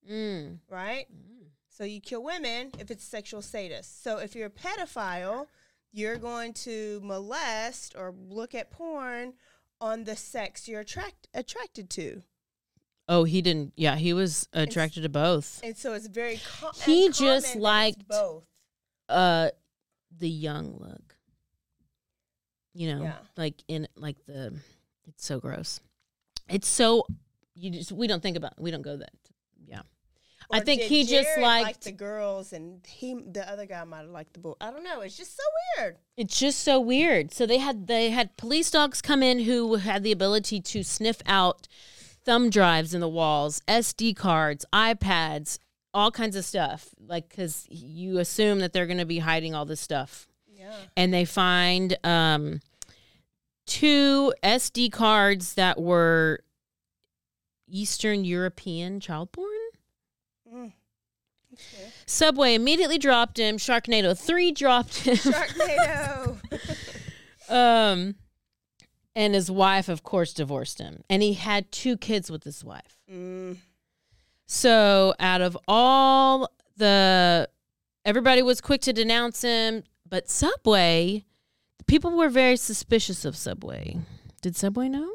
mm, right? So you kill women if it's sexual sadist. So if you're a pedophile, you're going to molest or look at porn on the sex you're attract attracted to. oh he didn't yeah he was attracted to both And so it's very co- He just liked- both. uh the young look you know Yeah. like in like the it's so gross it's so you just we don't think about we don't go that I think he just Jared liked like the girls, and he the other guy might have liked the boy. I don't know. It's just so weird. It's just so weird. So they had they had police dogs come in who had the ability to sniff out thumb drives in the walls, SD cards, iPads, all kinds of stuff. Like cuz you assume that they're going to be hiding all this stuff. Yeah. And they find um two SD cards that were Eastern European child porn. Mm. Okay. Subway immediately dropped him. Sharknado 3 dropped him. Sharknado. Um, and his wife, of course, divorced him, and he had two kids with his wife. mm. So, out of all the, everybody was quick to denounce him, but Subway, people were very suspicious of Subway. Did Subway know?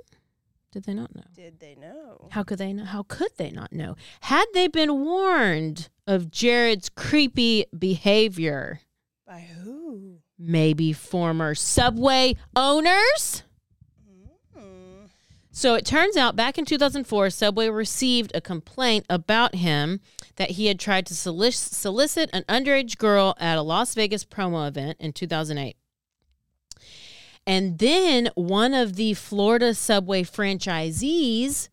Did they not know? Did they know? How could they know? How could they not know? Had they been warned of Jared's creepy behavior? By who? Maybe former Subway owners? Mm. So it turns out back in 2004, Subway received a complaint about him that he had tried to solic- solicit an underage girl at a Las Vegas promo event in 2008. And then one of the Florida Subway franchisees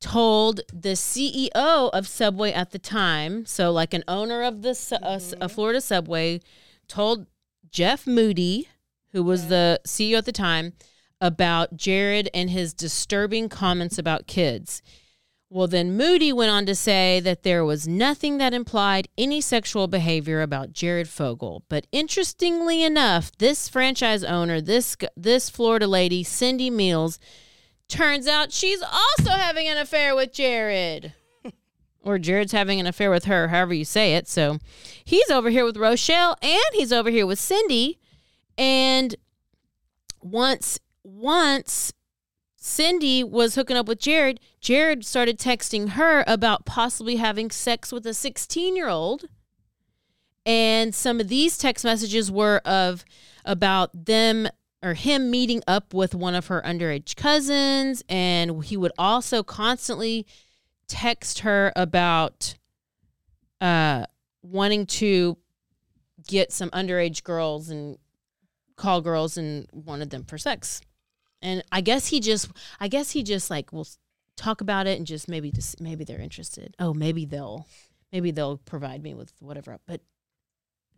told the CEO of Subway at the time, so like an owner of the Su- uh, Florida Subway, told Jeff Moody, who was the CEO at the time, about Jared and his disturbing comments about kids. Well, then Moody went on to say that there was nothing that implied any sexual behavior about Jared Fogle. But interestingly enough, this franchise owner, this this Florida lady, Cindy Mills, turns out she's also having an affair with Jared. or Jared's having an affair with her, however you say it. So he's over here with Rochelle and he's over here with Cindy. And once once Cindy was hooking up with Jared, Jared started texting her about possibly having sex with a 16 year old. And some of these text messages were of about them or him meeting up with one of her underage cousins. And he would also constantly text her about uh, wanting to get some underage girls and call girls and wanted them for sex. And I guess he just, I guess he just like will talk about it and just maybe just maybe they're interested. Oh, maybe they'll, maybe they'll provide me with whatever. But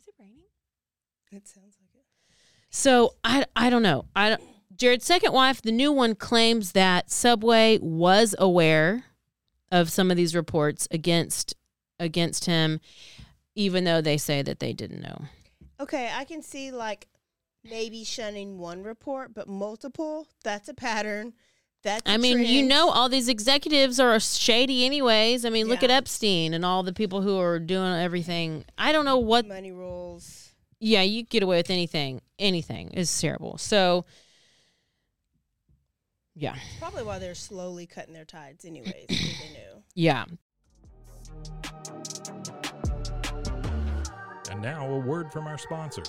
is it raining? It sounds like it. So I I don't know. I don't- Jared's second wife, the new one, claims that Subway was aware of some of these reports against against him, even though they say that they didn't know. Okay, I can see like maybe shunning one report, but multiple. That's a pattern. That's. I I mean, you know, all these executives are shady, anyways. I mean, look at Epstein and all the people who are doing everything. I don't know what. money rules. Yeah, you get away with anything. Anything is terrible. So, yeah, Probably why they're slowly cutting their tides, anyways. they knew. yeah. And now a word from our sponsors.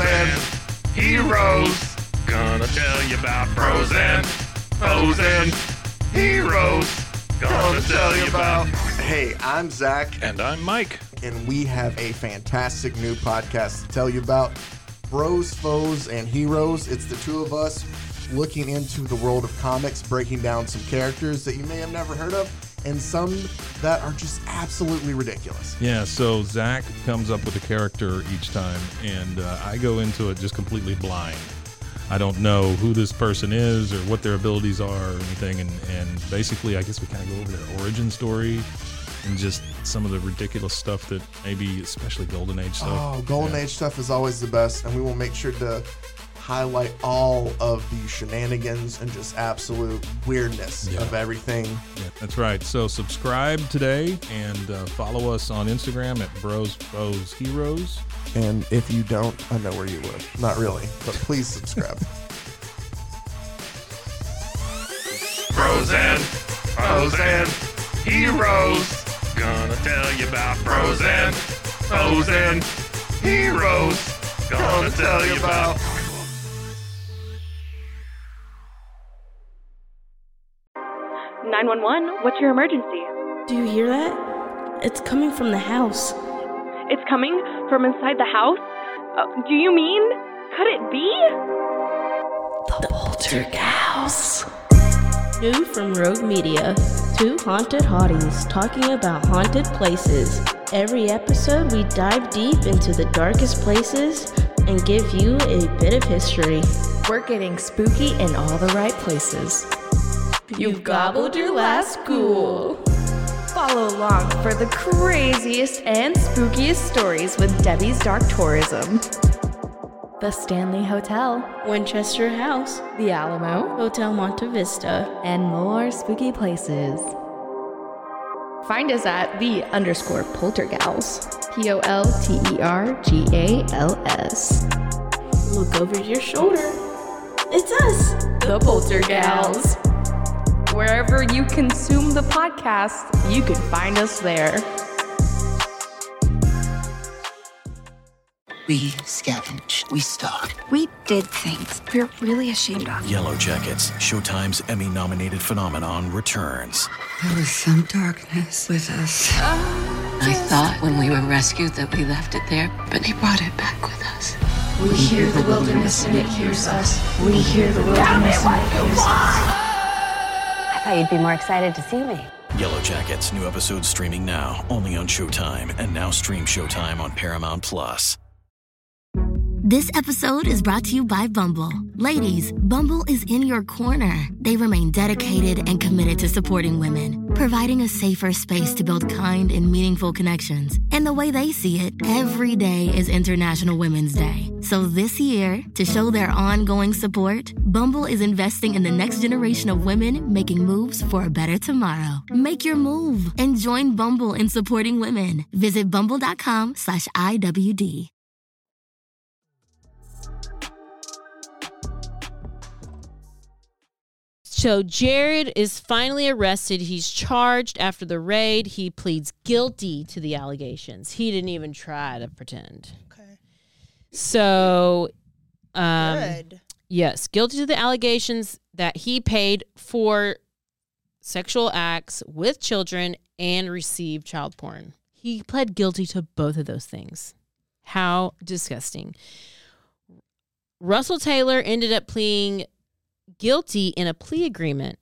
Frozen, heroes. Gonna tell you about frozen, frozen, heroes. Gonna tell you about. Hey, I'm Zach, And I'm Mike. and we have a fantastic new podcast to tell you about Bros, Foes, and Heroes. It's the two of us looking into the world of comics, breaking down some characters that you may have never heard of, and some that are just absolutely ridiculous. Yeah, so Zach comes up with a character each time, and uh, I go into it just completely blind. I don't know who this person is or what their abilities are or anything, and, and basically, I guess we kind of go over their origin story and just some of the ridiculous stuff that maybe, especially Golden Age stuff. Oh, Golden Yeah. Age stuff is always the best, and we will make sure to highlight all of the shenanigans and just absolute weirdness Yeah. of everything. Yeah, that's right. So subscribe today and uh, follow us on Instagram at Bros Foes Heroes. And if you don't, I know where you live. Not really, but please subscribe. bros Frozen, frozen, heroes. Gonna tell you about bros frozen, frozen, heroes. Gonna tell you about. 911, what's your emergency? Do you hear that? It's coming from the house. It's coming from inside the house? Uh, do you mean? Could it be? The Poltergeist. New from Rogue Media. Two haunted hotties talking about haunted places. Every episode, we dive deep into the darkest places and give you a bit of history. We're getting spooky in all the right places. You've gobbled your last ghoul. Follow along for the craziest and spookiest stories with Debbie's Dark Tourism. The Stanley Hotel, Winchester House, The Alamo, Hotel Monte Vista. and more spooky places. Find us at the underscore poltergals. P O L T E R G A L S. Look over your shoulder. It's us, The Poltergals. Wherever you consume the podcast, you can find us there. We scavenge, we stalk, we did things we're really ashamed of. Yellowjackets, Showtime's Emmy nominated phenomenon, returns. There was some darkness with us. I thought when we were rescued that we left it there, but he brought it back with us. We hear the wilderness and it hears us. We hear the wilderness and it hears us. I thought you'd be more excited to see me. Yellowjackets, new episodes streaming now, only on Showtime, and now stream Showtime on Paramount Plus. This episode is brought to you by Bumble. Ladies, Bumble is in your corner. They remain dedicated and committed to supporting women, providing a safer space to build kind and meaningful connections. And the way they see it, every day is International Women's Day. So this year, to show their ongoing support, Bumble is investing in the next generation of women making moves for a better tomorrow. Make your move and join Bumble in supporting women. Visit bumble.com slash IWD. So Jared is finally arrested. He's charged after the raid. He pleads guilty to the allegations. He didn't even try to pretend. Okay. So, um, Good. yes, guilty to the allegations that he paid for sexual acts with children and received child porn. He pled guilty to both of those things. How disgusting. Russell Taylor ended up pleading guilty in a plea agreement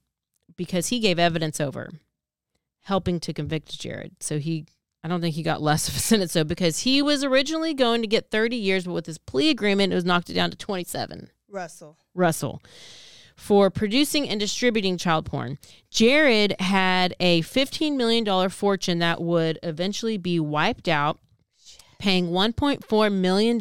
because he gave evidence over, helping to convict Jared. So he, I don't think he got less of a sentence though, because he was originally going to get 30 years, but with his plea agreement, it was knocked it down to 27. Russell. Russell for producing and distributing child porn. Jared had a $15 million fortune that would eventually be wiped out, paying $1.4 million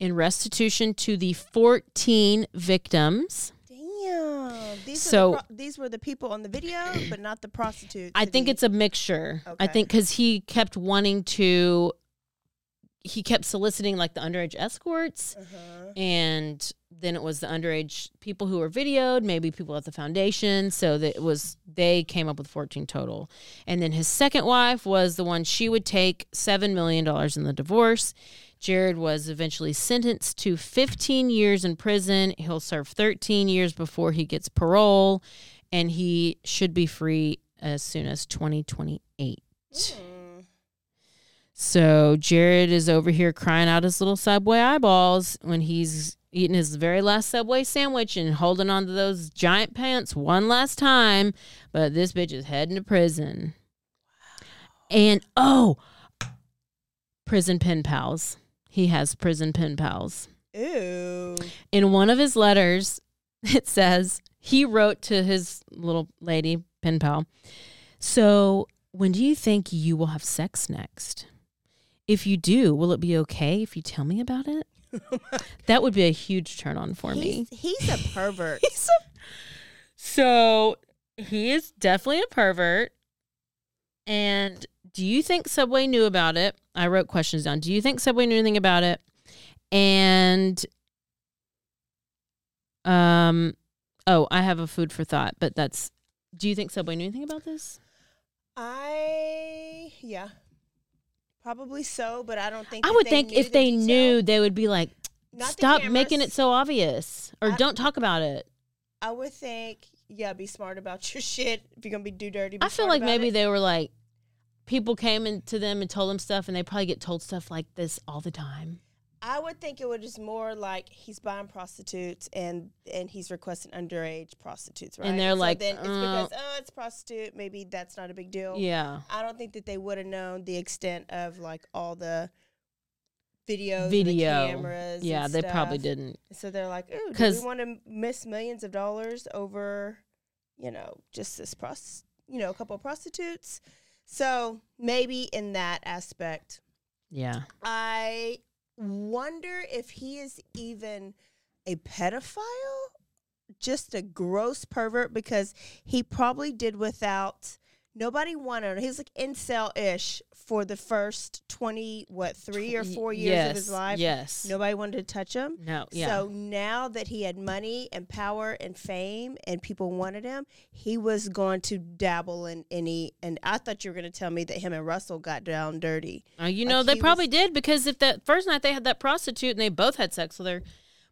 in restitution to the 14 victims. Damn. These So- are the pro- these were the people on the video, but not the prostitutes. I think it's a mixture. I think because he kept wanting to, he kept soliciting like the underage escorts, Uh-huh. and then it was the underage people who were videoed, maybe people at the foundation. So that it was they came up with fourteen total, and then his second wife was the one she would take seven million dollars in the divorce. Jared was eventually sentenced to 15 years in prison. He'll serve 13 years before he gets parole, and he should be free as soon as 2028. So Jared is over here crying out his little Subway eyeballs when he's eating his very last Subway sandwich and holding on to those giant pants one last time. But this bitch is heading to prison. And oh, prison pen pals. He has prison pen pals. Ew. In one of his letters, it says he wrote to his little lady pen pal. So, when do you think you will have sex next? If you do, will it be okay if you tell me about it? that would be a huge turn on for me. He's, a pervert. he's a pervert. So he is definitely a pervert. And do you think Subway knew about it? I wrote questions down. Do you think Subway knew anything about it? And um oh, I have a food for thought, but that's do you think Subway knew anything about this? I yeah, probably so, but I don't think. I would think if the they detail. knew, they would be like, Not stop making it so obvious or I- don't talk about it. I would think yeah, be smart about your shit if you're gonna be do dirty. I feel like maybe it. they were like, people came into them and told them stuff, and they probably get told stuff like this all the time. I would think it would just more like he's buying prostitutes and and he's requesting underage prostitutes, right? And they're like, then it's uh, because oh, it's prostitute. Maybe that's not a big deal. Yeah. I don't think that they would have known the extent of like all the videos, and Video. the cameras. Yeah, they probably didn't. So they're like, ooh, do we want to miss millions of dollars over, you know, just this pros, you know, a couple of prostitutes? So maybe in that aspect, Yeah. I wonder if he is even a pedophile, just a gross pervert, because he probably did without nobody wanted him. He was like incel ish for the first 20, what, three or four years of his life. yes. Nobody wanted to touch him. No, yeah. So now that he had money and power and fame and people wanted him, he was going to dabble in any. And I thought you were going to tell me that him and Russell got down dirty. Uh, you Like know, they probably was- did because if that first night they had that prostitute and they both had sex with her.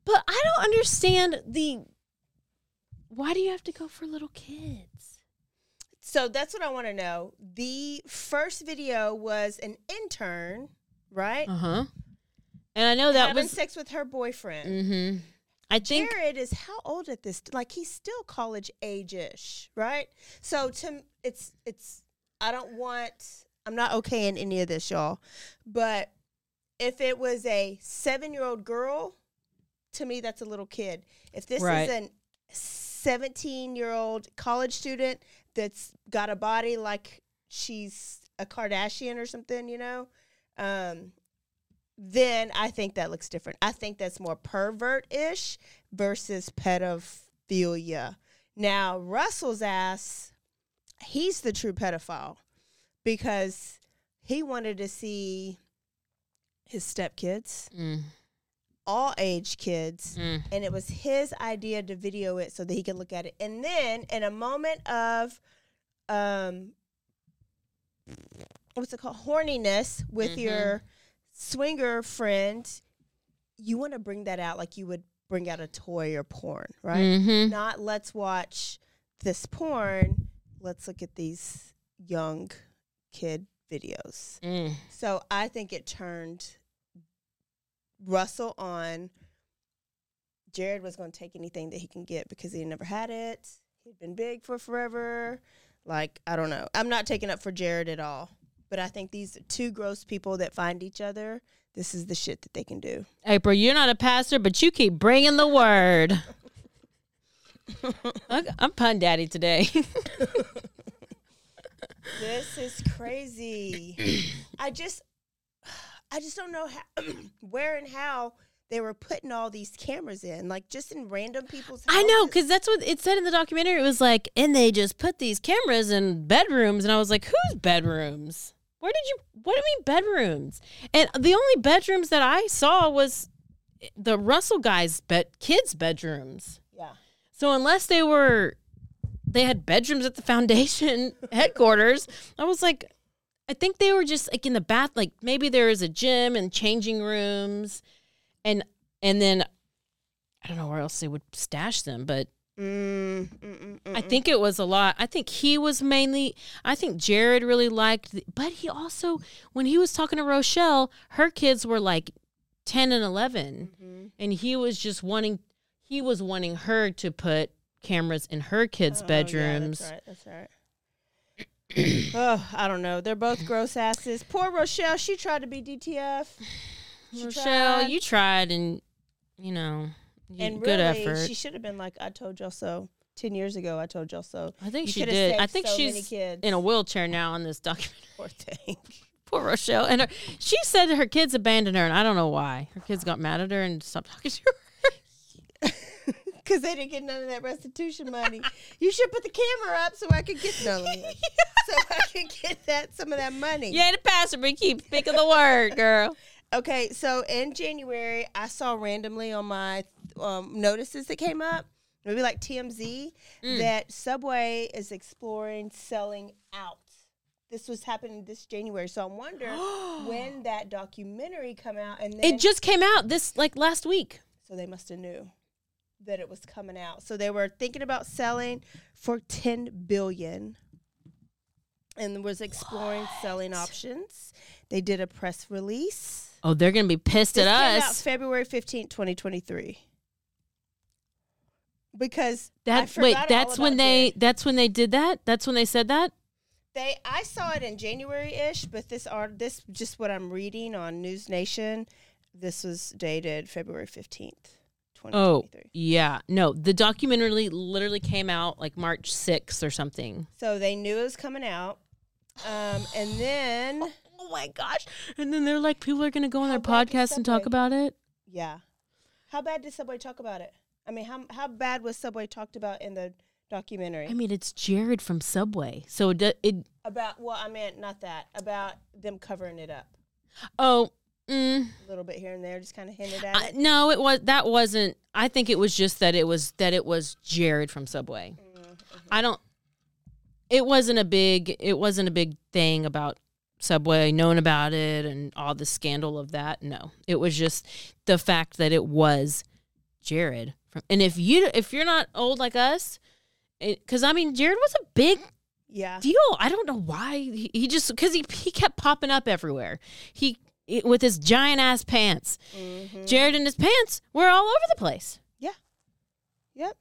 But I don't understand the. Why do you have to go for little kids? So that's what I want to know. The first video was an intern, right? Uh huh. And I know that having was. sex with her boyfriend. Mm-hmm. I think Jared is how old at this? Like he's still college age ish, right? So to it's it's I don't want I'm not okay in any of this, y'all. But if it was a seven year old girl, to me that's a little kid. If this Right. is an seventeen year old college student that's got a body like she's a Kardashian or something, you know, um, then I think that looks different. I think that's more pervert ish versus pedophilia. Now, Russell's ass, he's the true pedophile because he wanted to see his stepkids, Mm. All age kids, Mm. and it was his idea to video it so that he could look at it. And then, in a moment of, um, what's it called, horniness with Mhm. your swinger friend, you want to bring that out like you would bring out a toy or porn, right? Mhm. Not let's watch this porn. Let's look at these young kid videos. Mm. So I think it turned Russell on. Jared was going to take anything that he can get because he had never had it. He'd been big for forever. Like, I don't know. I'm not taking up for Jared at all. But I think these two gross people that find each other, this is the shit that they can do. April, you're not a pastor, but you keep bringing the word. I'm pun daddy today. this is crazy. I just, I just don't know how, where and how they were putting all these cameras in, like just in random people's. I know, because that's what it said in the documentary. It was like, and they just put these cameras in bedrooms, and I was like, whose bedrooms? Where did you? What do you mean bedrooms? And the only bedrooms that I saw was the Russell guys' bed, kids' bedrooms. Yeah. So unless they were, they had bedrooms at the foundation headquarters. I was like, I think they were just like in the bath. Like maybe there is a gym and changing rooms, and and then I don't know where else they would stash them, but. Mm, mm, I think it was a lot. I think he was mainly. I think Jared really liked, the, but he also, when he was talking to Rochelle, her kids were like ten and 11 Mm-hmm. and he was just wanting. He was wanting her to put cameras in her kids' Oh, bedrooms. Yeah, that's right. That's right. oh, I don't know. They're both gross asses. Poor Rochelle. She tried to be DTF. She Rochelle, tried. you tried, and you know, you, and good really, effort. she should have been like, "I told y'all so." Ten years ago, I told y'all so. I think You she did. I think so she's in a wheelchair now on this documentary. Poor thing. Poor Rochelle. And her, she said her kids abandoned her, and I don't know why. Her kids got mad at her and stopped talking to her. Because they didn't get none of that restitution money. you should put the camera up so I could get no, let me- so I could get that some of that money. You ain't a pastor, but keep speaking the word, girl. Okay, so in January, I saw randomly on my um, notices that came up, maybe like TMZ, Mm. that Subway is exploring selling out. This was happening this January, so I'm wondering when that documentary come out, and then It just came out this like last week. so they must have knew that it was coming out. So they were thinking about selling for 10 billion and was exploring selling options. They did a press release. Oh, they're gonna be pissed This at came out us. February 15th, 2023. Because That wait, that's when they Jared. that's when they did that. That's when they said that. they I saw it in January ish, but this art this just what I'm reading on News Nation. This was dated February 15th, 2023. Oh, yeah. No, the documentary literally came out like March 6th or something. So they knew it was coming out. Um, and then Oh my gosh. And then they're like, people are going to go on their podcast and talk about it. Yeah. How bad did Subway talk about it? I mean, how how bad was Subway talked about in the documentary? I mean, it's Jared from Subway. So it, it about well, I meant not that. About them covering it up oh, mm, a little bit here and there, just kind of hinted at I, it. no, it was that wasn't. I think it was just that it was that it was Jared from Subway. I don't. It wasn't a big. It wasn't a big thing about Subway known about it and all the scandal of that. No, it was just the fact that it was Jared. From, and if you if you're not old like us, because I mean Jared was a big Yeah. deal. I don't know why he, he just because he he kept popping up everywhere. He with his giant ass pants. Mm-hmm. Jared and his pants were all over the place. Yeah. Yep.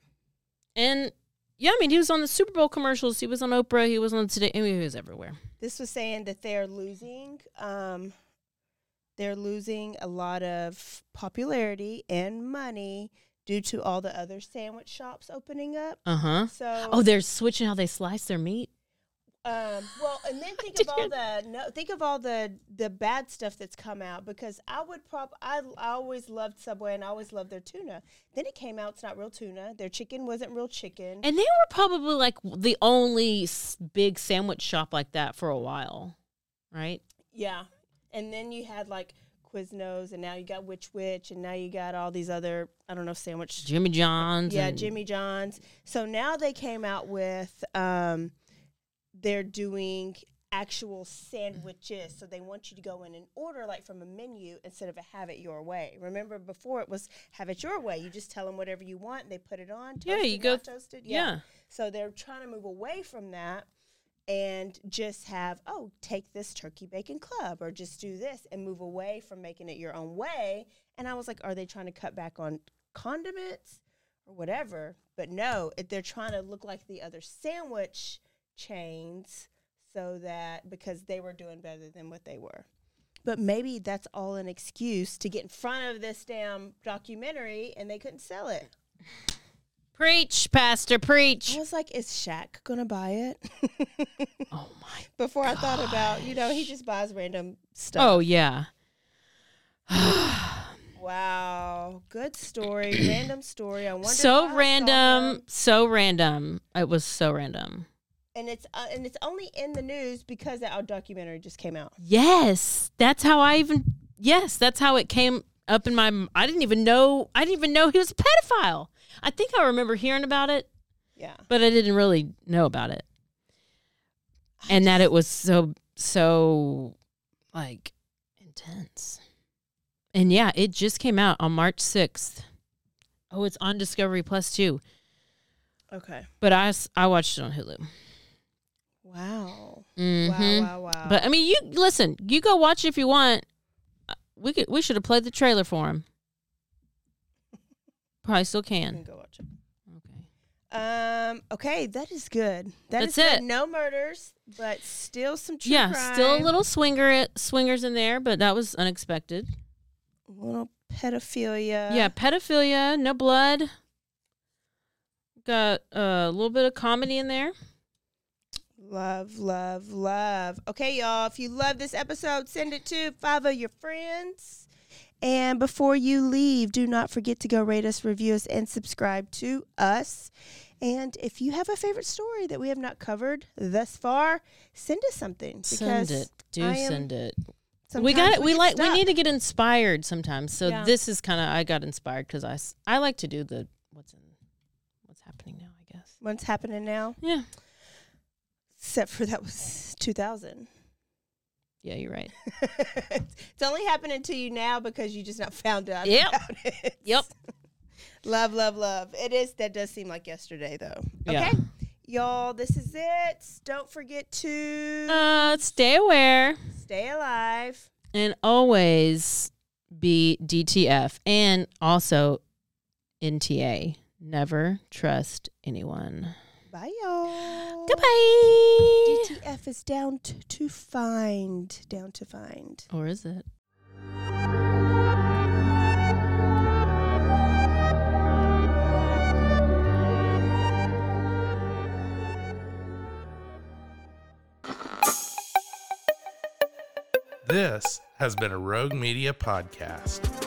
And yeah, I mean he was on the Super Bowl commercials. He was on Oprah. He was on today. I mean, he was everywhere. This was saying that they're losing. Um, they're losing a lot of popularity and money due to all the other sandwich shops opening up. Uh huh. So oh, they're switching how they slice their meat. Um, well, and then think of all the no, think of all the the bad stuff that's come out because I would prob I, I always loved Subway and I always loved their tuna. Then it came out it's not real tuna. Their chicken wasn't real chicken. And they were probably like the only big sandwich shop like that for a while, right? yeah, and then you had like Quiznos and now you got Which Wich and now you got all these other I don't know sandwich Jimmy John's. Yeah, Jimmy John's. So now they came out with um they're doing actual sandwiches. So they want you to go in and order like from a menu instead of a have it your way. Remember before it was have it your way. You just tell them whatever you want, they put it on. Yeah, toasted, you go- toasted. yeah. So they're trying to move away from that and just have oh take this turkey bacon club or just do this and move away from making it your own way and i was like are they trying to cut back on condiments or whatever. But no, it, they're trying to look like the other sandwich chains so that because they were doing better than what they were. But maybe that's all an excuse to get in front of this damn documentary and they couldn't sell it. Preach, Pastor, preach. I was like, is Shaq gonna buy it? oh my! Before I thought about, you know, he just buys random stuff. Oh yeah. Wow, good story, random story. I wonder. so random, so random. It was so random. And it's uh, and it's only in the news because our documentary just came out. Yes, that's how I even. Yes, that's how it came up in my. I didn't even know. I didn't even know he was a pedophile. I think I remember hearing about it, Yeah, but I didn't really know about it, and that it was so so like intense. And yeah, it just came out on March sixth. Oh, it's on Discovery Plus too. Okay. But I I watched it on Hulu. Wow. Mhm. Wow. Wow. Wow. But I mean, you listen. You go watch it if you want. Uh, We could. We should have played the trailer for him. Probably still can. Go watch it. Okay. Um. Okay, that is good. That is That's good. it. No murders, but still some true yeah, crime. still a little swinger swingers in there, but that was unexpected. little pedophilia. yeah, pedophilia, no blood. Got uh, a little bit of comedy in there. Love, love, love. Okay, y'all. If you love this episode, send it to five of your friends. And before you leave, do not forget to go rate us, review us, and subscribe to us. And if you have a favorite story that we have not covered thus far, send us something. Send it. Do send it. We got it. We get like. We need to get inspired sometimes. So Yeah. this is kind of. I got inspired because I. I like to do the what's in, what's happening now. I guess. What's happening now? Yeah. Except for that was 2000. Yeah, you're right. it's only happening to you now because you just not found out Yep. about it. Yep. love, love, love. It is. That does seem like yesterday, though. Yeah. Okay, y'all. This is it. Don't forget to Uh, stay aware stay alive. and always be DTF and also NTA. Never trust anyone. Bye, y'all. Goodbye. DTF is down to, to find. Down to find. Or is it? This has been a Rogue Media podcast.